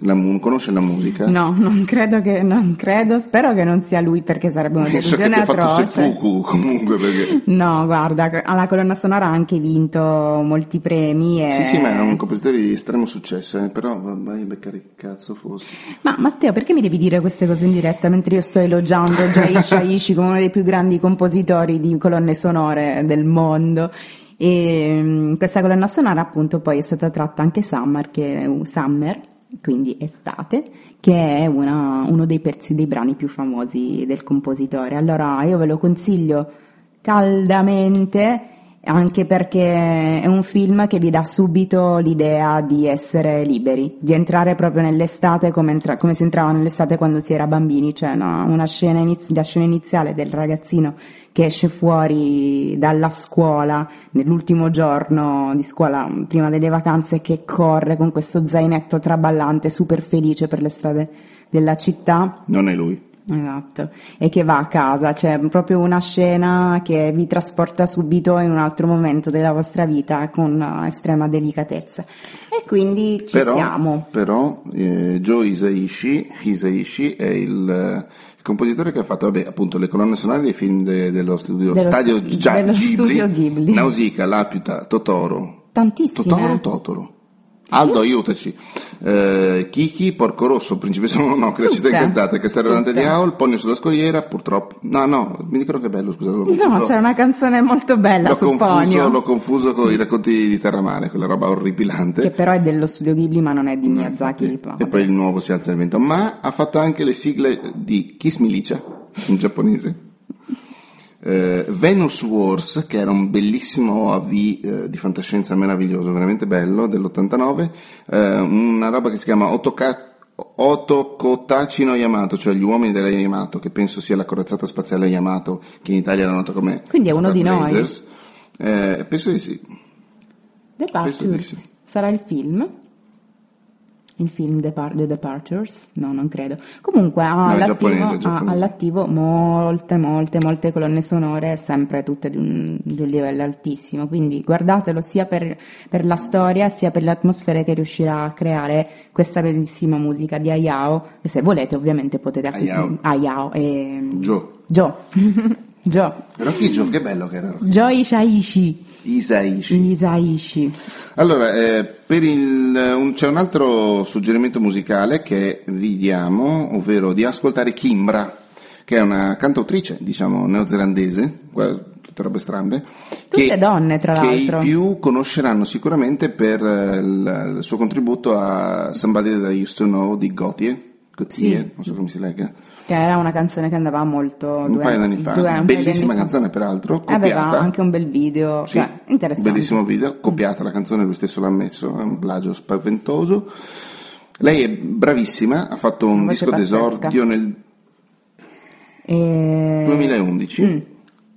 la mu- conosce la musica. No, non credo che, non credo, spero che non sia lui perché sarebbe una Penso che delusione abbia fatto atroce. seppuku comunque perché... No, guarda, alla colonna sonora ha anche vinto molti premi. E... Sì, sì, ma era un compositore di estremo successo, eh, però vai a beccare che cazzo fosse. Ma Matteo, perché mi devi dire queste cose in diretta mentre io sto elogiando Jai Shaishi come uno dei più grandi compositori di colonne sonore del mondo? E mm, questa colonna sonora appunto poi è stata tratta anche Summer, che è un Summer, quindi estate, che è una- uno dei pezzi dei brani più famosi del compositore. Allora io ve lo consiglio caldamente anche perché è un film che vi dà subito l'idea di essere liberi, di entrare proprio nell'estate come, entra- come si entrava nell'estate quando si era bambini, cioè una, una scena, iniz- la scena iniziale del ragazzino che esce fuori dalla scuola nell'ultimo giorno di scuola prima delle vacanze che corre con questo zainetto traballante super felice per le strade della città Non è lui. Esatto, e che va a casa, c'è proprio una scena che vi trasporta subito in un altro momento della vostra vita con estrema delicatezza. E quindi ci però, siamo. Però eh, Joe Isaishi, Isaishi è il, il compositore che ha fatto vabbè, appunto le colonne sonore dei film de- dello studio Dello Stadio stu- Gia- dello Ghibli, studio Ghibli. Nausicaa, Laputa, Totoro. Tantissime. Totoro Totoro? Aldo, aiutaci. Eh, Kiki, Porco Rosso, Principessa La città incantata, Castellante di Tutte. Howl, Pogno sulla scogliera, purtroppo. No, no, mi dicono che è bello, scusate. No, c'è una canzone molto bella L'ho su confuso, Ponyo, l'ho confuso con i racconti di Terramare, quella roba orripilante. che però è dello studio Ghibli ma non è di No, Miyazaki. vabbè. E poi il nuovo si alza il vento. Ma ha fatto anche le sigle di Kiss Milicia, in giapponese. Eh, Venus Wars, che era un bellissimo AV eh, di fantascienza meraviglioso, veramente bello, dell'89, eh, una roba che si chiama Otoka- Otokotachi no Yamato, cioè gli uomini della Yamato, che penso sia la corazzata spaziale Yamato, che in Italia era nota come Quindi è uno di noi. Starblazers. Eh, penso di sì. The Penso di sì. sarà il film? Il film Depar- The Departures? No, non credo. Comunque ha No, all'attivo, giapponese, ha giapponese. all'attivo molte, molte, molte colonne sonore, sempre tutte di un, di un livello altissimo. Quindi guardatelo sia per, per la storia sia per le atmosfere che riuscirà a creare questa bellissima musica di Ayao. E se volete, ovviamente potete acquistare. Ayao e Joe. Joe. Joe. Rocky Joe, che bello che era Rocky. Joe Ishaishi. Isaishi. Isaishi. Allora, eh, per il, un- c'è un altro suggerimento musicale che vi diamo, ovvero di ascoltare Kimbra, che è una cantautrice, diciamo, neozelandese, tutte robe strambe. Tutte donne, tra Che l'altro. i più conosceranno sicuramente per eh, il, il suo contributo a Somebody That I Used to Know di Gautier, Gautier, Sì. non so come si legga, Che era una canzone che andava molto un due- paio d'anni fa. due- Bellissima d'anni fa. canzone, peraltro, Aveva copiata. anche un bel video, Sì, cioè, interessante. bellissimo video, copiata la canzone, lui stesso l'ha ammesso, è un plagio spaventoso. Lei è bravissima, ha fatto un disco pazzesca. d'esordio nel E... 2011 Mm.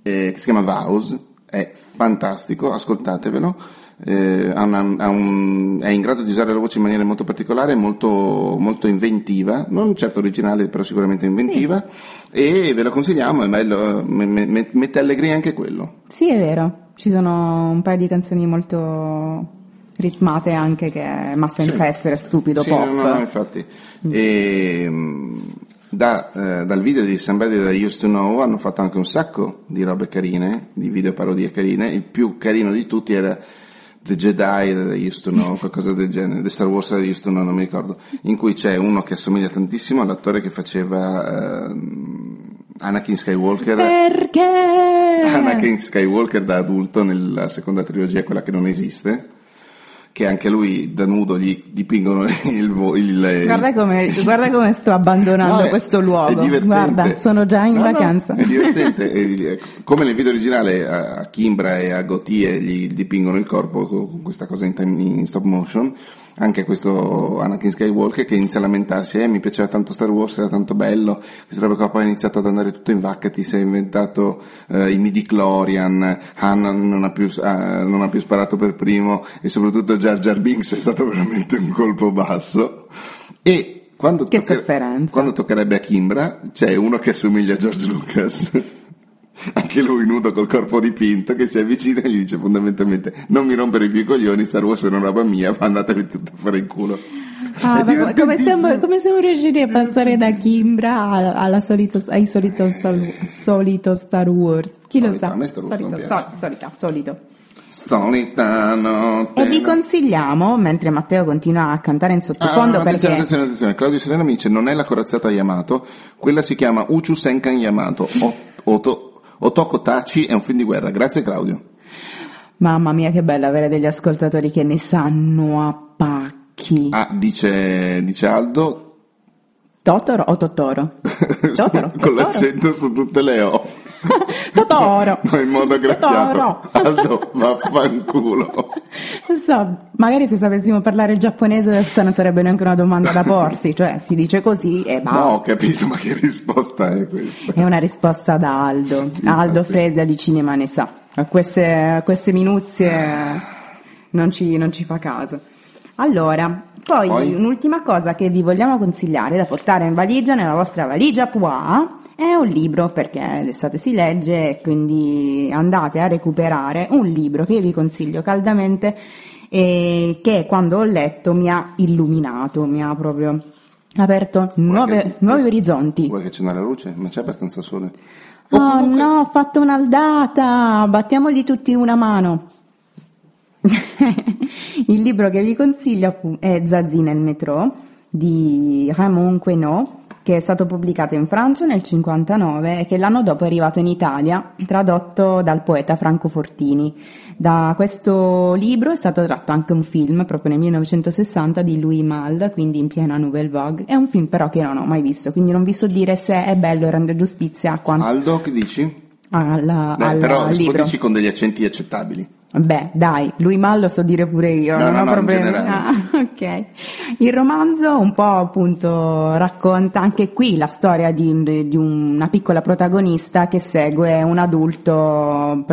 eh, che si chiama Vows, è fantastico, ascoltatevelo. Eh, ha una- ha un- è in grado di usare la voce in maniera molto particolare, molto, molto inventiva, non certo originale, però sicuramente inventiva. E ve lo consigliamo, è bello, me- me- mette allegria anche quello. Sì, è vero, ci sono un paio di canzoni molto ritmate anche, che, ma senza Sì. essere stupido Sì, pop. no, no, infatti. E, mh, da, eh, dal video di Somebody That I Used to Know hanno fatto anche un sacco di robe carine, di video parodie carine. Il più carino di tutti era The Jedi That I Used to Know, qualcosa del genere, The Star Wars That I Used to Know, non mi ricordo, in cui c'è uno che assomiglia tantissimo all'attore che faceva ehm, Anakin Skywalker. Perché? Anakin Skywalker da adulto nella seconda trilogia, quella che non esiste, che anche lui da nudo gli dipingono il, il, Guarda come, guarda come sto abbandonando No, questo luogo. Guarda, sono già in No, no, vacanza. è divertente, è- come nel video originale a Kimbra e a Gautier gli dipingono il corpo con con questa cosa in, time- in stop motion, anche questo Anakin Skywalker che inizia a lamentarsi, eh, mi piaceva tanto Star Wars, era tanto bello, questa roba qua poi ha iniziato ad andare tutto in vacca, ti sei inventato eh, i midi Clorian, Han non ha, più, eh, non ha più sparato per primo e soprattutto Jar Jar Binks è stato veramente un colpo basso. E quando, Che sofferenza. quando toccherebbe a Kimbra c'è uno che assomiglia a George Lucas. Anche lui nudo col corpo dipinto che si avvicina e gli dice fondamentalmente non mi rompere più i coglioni, Star Wars è una roba mia, ma andatevi tutti a fare il culo. Ah, ma come, siamo, come siamo riusciti a passare da Kimbra alla, alla solito, ai solito, sol- solito Star Wars? Chi lo Solito, sa? a me Star Wars solito, non piace. so- solita, solito. Solita notte. E vi consigliamo, mentre Matteo continua a cantare in Ah, sottofondo, no, attenzione, perché attenzione, attenzione. Claudio Serena mi dice non è la corazzata Yamato, quella si chiama Uchu Senkan Yamato. O- Oto- Otoko Tachi è un film di guerra. Grazie Claudio. mamma mia che bello avere degli ascoltatori che ne sanno a pacchi. Ah, dice, dice Aldo, Totoro o Totoro? Totoro, con Totoro. l'accento su tutte le O. Totoro. Ma in modo graziato. Totoro. Aldo, vaffanculo. Non so, magari se sapessimo parlare giapponese adesso non sarebbe neanche una domanda da porsi, cioè si dice così e basta. No, ho capito, ma che risposta è questa? È una risposta da Aldo. Sì, Aldo. Fresia di cinema ne sa. A queste, a queste minuzie non ci, non ci fa caso. Allora, poi, Poi? un'ultima cosa che vi vogliamo consigliare da portare in valigia, nella vostra valigia Pois, è un libro, perché l'estate si legge, e quindi andate a recuperare un libro che io vi consiglio caldamente e che quando ho letto mi ha illuminato, mi ha proprio aperto nuove- che- nuovi orizzonti. Vuoi che accenda la luce? Ma c'è abbastanza sole. Oh O comunque- no, ho fatto un'aldata, battiamogli tutti una mano. Il libro che vi consiglio è Zazie nel metro di Raymond Queneau, che è stato pubblicato in Francia nel 59 e che l'anno dopo è arrivato in Italia, tradotto dal poeta Franco Fortini. Da questo libro è stato tratto anche un film, proprio nel 1960, di Louis Malle, quindi in piena Nouvelle Vogue. È un film però che non ho mai visto, quindi non vi so dire se è bello e rende giustizia a quanto Aldo, che dici? al, Beh, al- però rispondici con degli accenti accettabili. Beh, dai, lui Mal lo so dire pure io, No, non no, ho no, in problemi. Ok. Il romanzo un po' appunto racconta anche qui la storia di, di una piccola protagonista che segue un adulto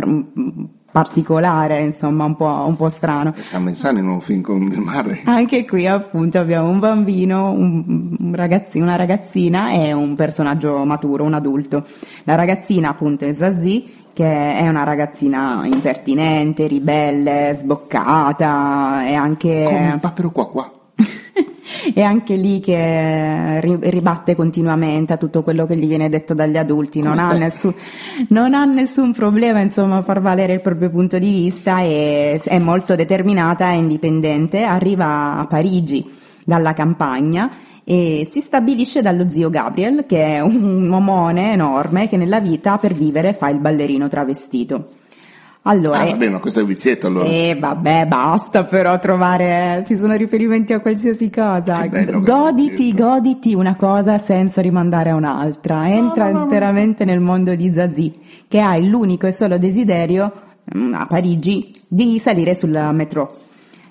particolare, insomma, un po', un po' strano. San Benzani in un film con Bill Murray. Anche qui appunto abbiamo un bambino, un, un ragazzi- una ragazzina e un personaggio maturo, un adulto. La ragazzina appunto è Zazie che è una ragazzina impertinente, ribelle, sboccata e anche... Come un papero qua qua. e anche lì che ri- ribatte continuamente a tutto quello che gli viene detto dagli adulti, non ha, te. nessun, non ha nessun problema insomma a far valere il proprio punto di vista e è molto determinata e indipendente, arriva a Parigi dalla campagna e si stabilisce dallo zio Gabriel che è un uomone enorme che nella vita per vivere fa il ballerino travestito. Allora, Ah, vabbè, ma questo è un vizietto allora. e vabbè, basta però trovare, ci sono riferimenti a qualsiasi cosa. Che bello goditi, goditi una cosa senza rimandare a un'altra. Entra interamente nel mondo di Zazie, che ha l'unico e solo desiderio mm, a Parigi di salire sul metro.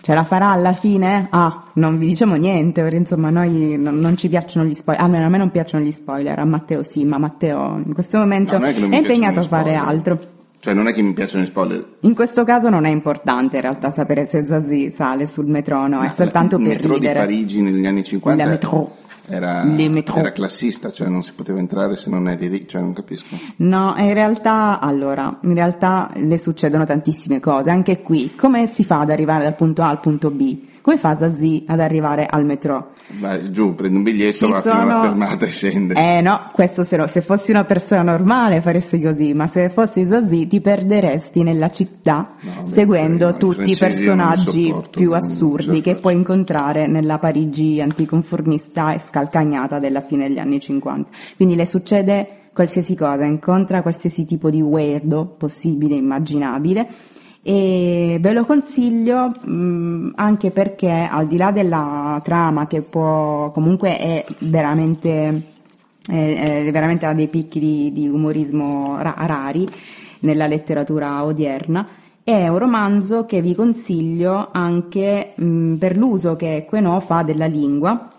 Ce la farà alla fine? Ah, non vi diciamo niente, perché insomma noi non, non ci piacciono gli spoiler, almeno a me non piacciono gli spoiler, a Matteo sì, ma Matteo in questo momento No, è è impegnato a fare altro. Cioè, non è che mi piacciono i spoiler. In questo caso non è importante in realtà sapere se Zazie sale sul metro o no, è soltanto il per metro ridere. di Parigi negli anni 50 La metro. Era, metro. era classista, cioè non si poteva entrare se non eri lì, cioè non capisco. No, in realtà, allora, in realtà le succedono tantissime cose, anche qui. Come si fa ad arrivare dal punto A al punto B? Come fa Zazie ad arrivare al metro? Vai giù, prendi un biglietto, Ci va fino alla sono- fermata e scende. Eh no, questo se, no- se fossi una persona normale faresti così, ma se fossi Zazie ti perderesti nella città No, beh, seguendo i tutti i personaggi sopporto, più assurdi che puoi incontrare nella Parigi anticonformista e scalcagnata della fine degli anni 50. Quindi le succede qualsiasi cosa, incontra qualsiasi tipo di weirdo possibile immaginabile e ve lo consiglio mh, anche perché al di là della trama che può comunque è veramente è, veramente ha dei picchi di, di umorismo ra- rari nella letteratura odierna è un romanzo che vi consiglio anche mh, per l'uso che Queneau fa della lingua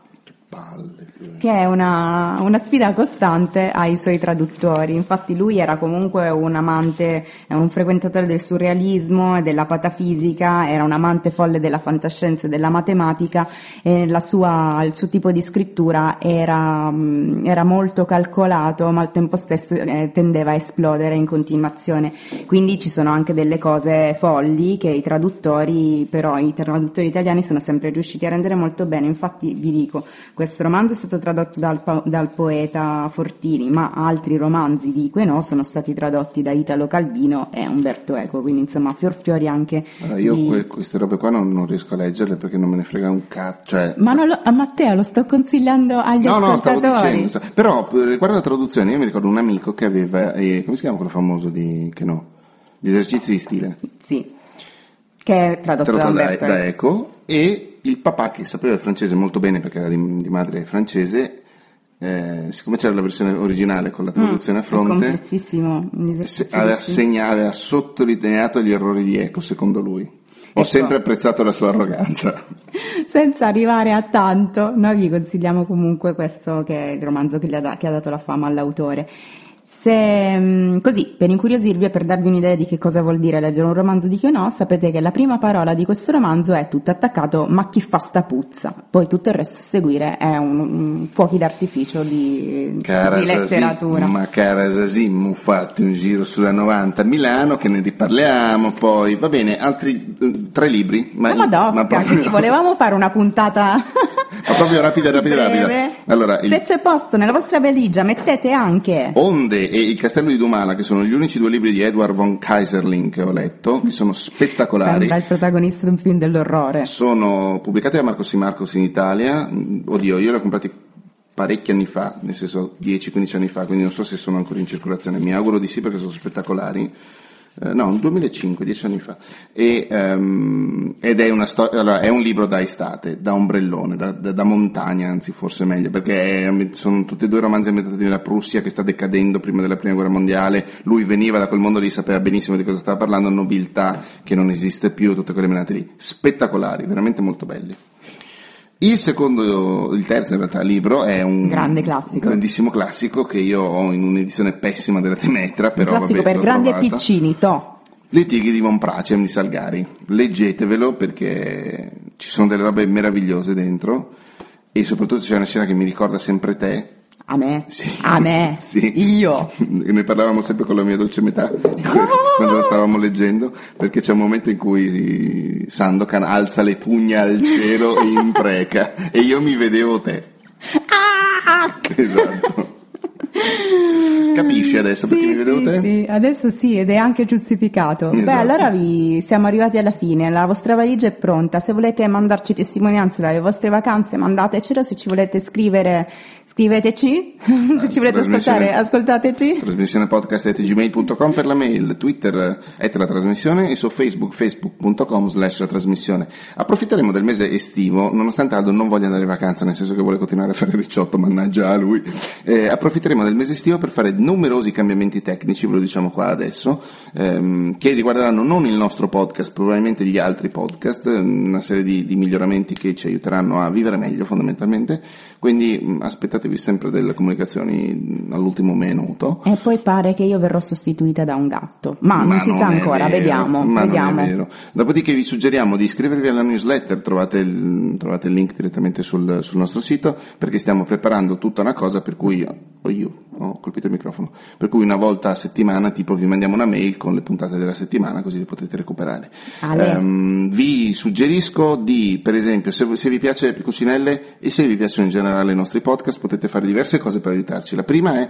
Palle, figlio. Che è una, una sfida costante ai suoi traduttori. Infatti lui era comunque un amante, un frequentatore del surrealismo e della patafisica, era un amante folle della fantascienza e della matematica e la sua- il suo tipo di scrittura era, mh, era molto calcolato ma al tempo stesso eh, tendeva a esplodere in continuazione. Quindi ci sono anche delle cose folli che i traduttori, però i traduttori italiani sono sempre riusciti a rendere molto bene. Infatti vi dico, questo romanzo è stato tradotto dal, dal poeta Fortini, ma altri romanzi di Queneau sono stati tradotti da Italo Calvino e Umberto Eco, quindi insomma fior fiori anche Allora, io di- que- queste robe qua non, non riesco a leggerle perché non me ne frega un cazzo. Cioè, Ma lo- a Matteo lo sto consigliando agli No, no, stavo ascoltatori. dicendo. cioè, Però, eh, riguardo alla traduzione, io mi ricordo un amico che aveva, eh, come si chiama quello famoso di, che no? Gli esercizi di stile. Sì, che è tradotto da tradotto da, da Eco. Eco e il papà che sapeva il francese molto bene perché era di, di madre francese eh, siccome c'era la versione originale con la traduzione a Mm, È fronte gli se- aveva, di stile. segna- aveva sottolineato gli errori di Eco secondo lui ho sempre apprezzato la sua arroganza Senza arrivare a tanto, noi vi consigliamo comunque questo che è il romanzo che, gli ha, che ha dato la fama all'autore. Se, mm, così, per incuriosirvi e per darvi un'idea di che cosa vuol dire leggere un romanzo di Chionò, sapete che la prima parola di questo romanzo è tutto attaccato ma chi fa sta puzza. Poi tutto il resto a seguire è un, un fuochi d'artificio di, Cara di letteratura. Sasim, ma cara Sasim, fatti un giro sulla 90 a Milano che ne riparliamo poi. Va bene, altri eh, tre libri. Ma, Madosca, proprio- quindi volevamo fare una puntata Ma proprio rapida, rapida, rapida. breve. Allora, il- Se c'è posto nella vostra valigia, mettete anche Onde e Il Castello di Dumala, che sono gli unici due libri di Edward von Kaiserling che ho letto, che sono spettacolari. Sembra il protagonista di un film dell'orrore. Sono pubblicati da Marcos Marcos in Italia. Oddio, io li ho comprati parecchi anni fa, nel senso 10-15 anni fa, quindi non so se sono ancora in circolazione. Mi auguro di sì perché sono spettacolari. Eh, no, nel 2005, 10 anni fa. E, ehm, ed è storia, allora, è un libro da estate, da ombrellone, da, da- da montagna, anzi forse meglio, perché è- sono tutti e due romanzi ambientati nella Prussia che sta decadendo prima della prima guerra mondiale. Lui veniva da quel mondo lì, sapeva benissimo di cosa stava parlando, nobiltà che non esiste più, tutte quelle menate lì. Spettacolari, veramente molto belli. Il secondo, il terzo in realtà libro è un Grande classico. un grandissimo classico che io ho in un'edizione pessima della Temetra, però Classico vabbè, per grandi e piccini, to. Le tigri di Von Pracem di Salgari. Leggetevelo perché ci sono delle robe meravigliose dentro e soprattutto c'è una scena che mi ricorda sempre te. A me? Sì. A me? Sì. Io? Ne parlavamo sempre con la mia dolce metà quando lo stavamo leggendo perché c'è un momento in cui Sandokan alza le pugna al cielo e impreca e io mi vedevo te. Ah! Esatto. Capisci adesso perché Sì, mi vedevo sì, te? sì, adesso sì, ed è anche giustificato. Beh, Esatto. allora vi siamo arrivati alla fine, la vostra valigia è pronta. Se volete mandarci testimonianze dalle vostre vacanze, mandatecelo. Se ci volete scrivere, scriveteci. Se ci volete ascoltare, ascoltateci. Trasmissione podcast gmail.com per la mail, Twitter è la trasmissione e su Facebook facebook.com slash la trasmissione. Approfitteremo del mese estivo, nonostante Aldo non voglia andare in vacanza, nel senso che vuole continuare a fare il ricciotto, mannaggia a lui. Eh, approfitteremo del mese estivo per fare numerosi cambiamenti tecnici, ve lo diciamo qua adesso, ehm, che riguarderanno non il nostro podcast, probabilmente gli altri podcast, una serie di, di miglioramenti che ci aiuteranno a vivere meglio fondamentalmente. Quindi mh, aspettatevi sempre delle comunicazioni all'ultimo minuto. E poi pare che io verrò sostituita da un gatto. Ma, non si sa ancora, vero, vediamo. ma non è vediamo. vero. Dopodiché vi suggeriamo di iscrivervi alla newsletter, trovate il, trovate il link direttamente sul, sul nostro sito, perché stiamo preparando tutta una cosa per cui, oh io, ho colpito il microfono, per cui una volta a settimana tipo vi mandiamo una mail con le puntate della settimana così le potete recuperare. Ehm, vi suggerisco di, per esempio, se, se vi piace Cucinelle e se vi piacciono in generale i nostri podcast, potete fare diverse cose per aiutarci. La prima è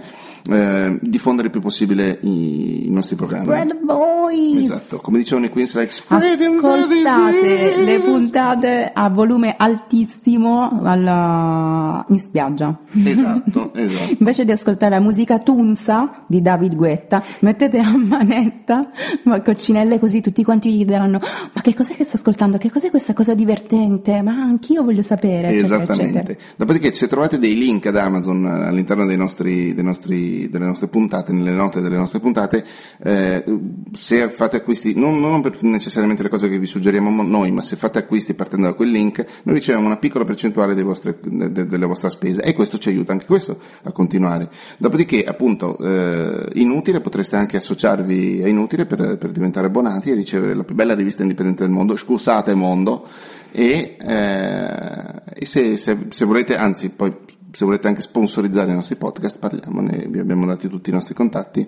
eh, diffondere il più possibile i, i nostri programmi. Spread voice. Esatto, come dicevano i spreading the Ascoltate le puntate a volume altissimo alla- in spiaggia. Esatto, esatto. Invece di ascoltare la musica Tunza di David Guetta, mettete a manetta ma coccinelle così tutti quanti vi diranno ma che cos'è che sta ascoltando? Che cos'è questa cosa divertente? Ma anch'io voglio sapere, eccetera, Esattamente. eccetera. Dopodiché, se trovate dei link ad Amazon eh, all'interno dei nostri, dei nostri- delle nostre puntate, nelle note delle nostre puntate, eh, se fate acquisti, non, non per necessariamente le cose che vi suggeriamo mo- noi, ma se fate acquisti partendo da quel link, noi riceviamo una piccola percentuale dei vostre- de- de- delle vostre spese e questo ci aiuta anche questo a continuare. Dopodiché, appunto, eh, Inutile, potreste anche associarvi a Inutile per, per diventare abbonati e ricevere la più bella rivista indipendente del mondo, scusate mondo, e, eh, e se, se- se volete, anzi poi se volete anche sponsorizzare i nostri podcast, parliamone, vi abbiamo dati tutti i nostri contatti,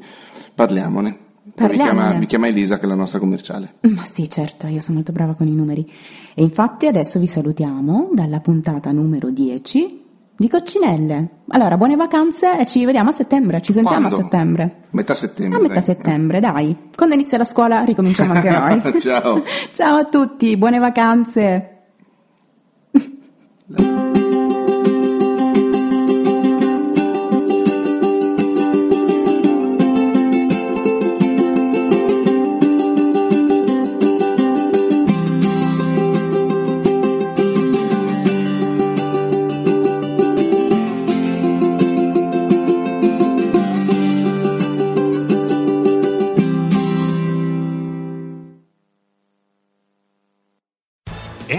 parliamone. Vi chiama, vi chiama Elisa che è la nostra commerciale. Ma sì, certo, io sono molto brava con i numeri. E infatti adesso vi salutiamo dalla puntata numero 10 di Coccinelle. Allora, buone vacanze e ci vediamo a settembre, ci sentiamo Quando? a settembre. Metà settembre. A metà dai. settembre, dai. Quando inizia la scuola ricominciamo anche noi. Ciao. Ciao a tutti, buone vacanze.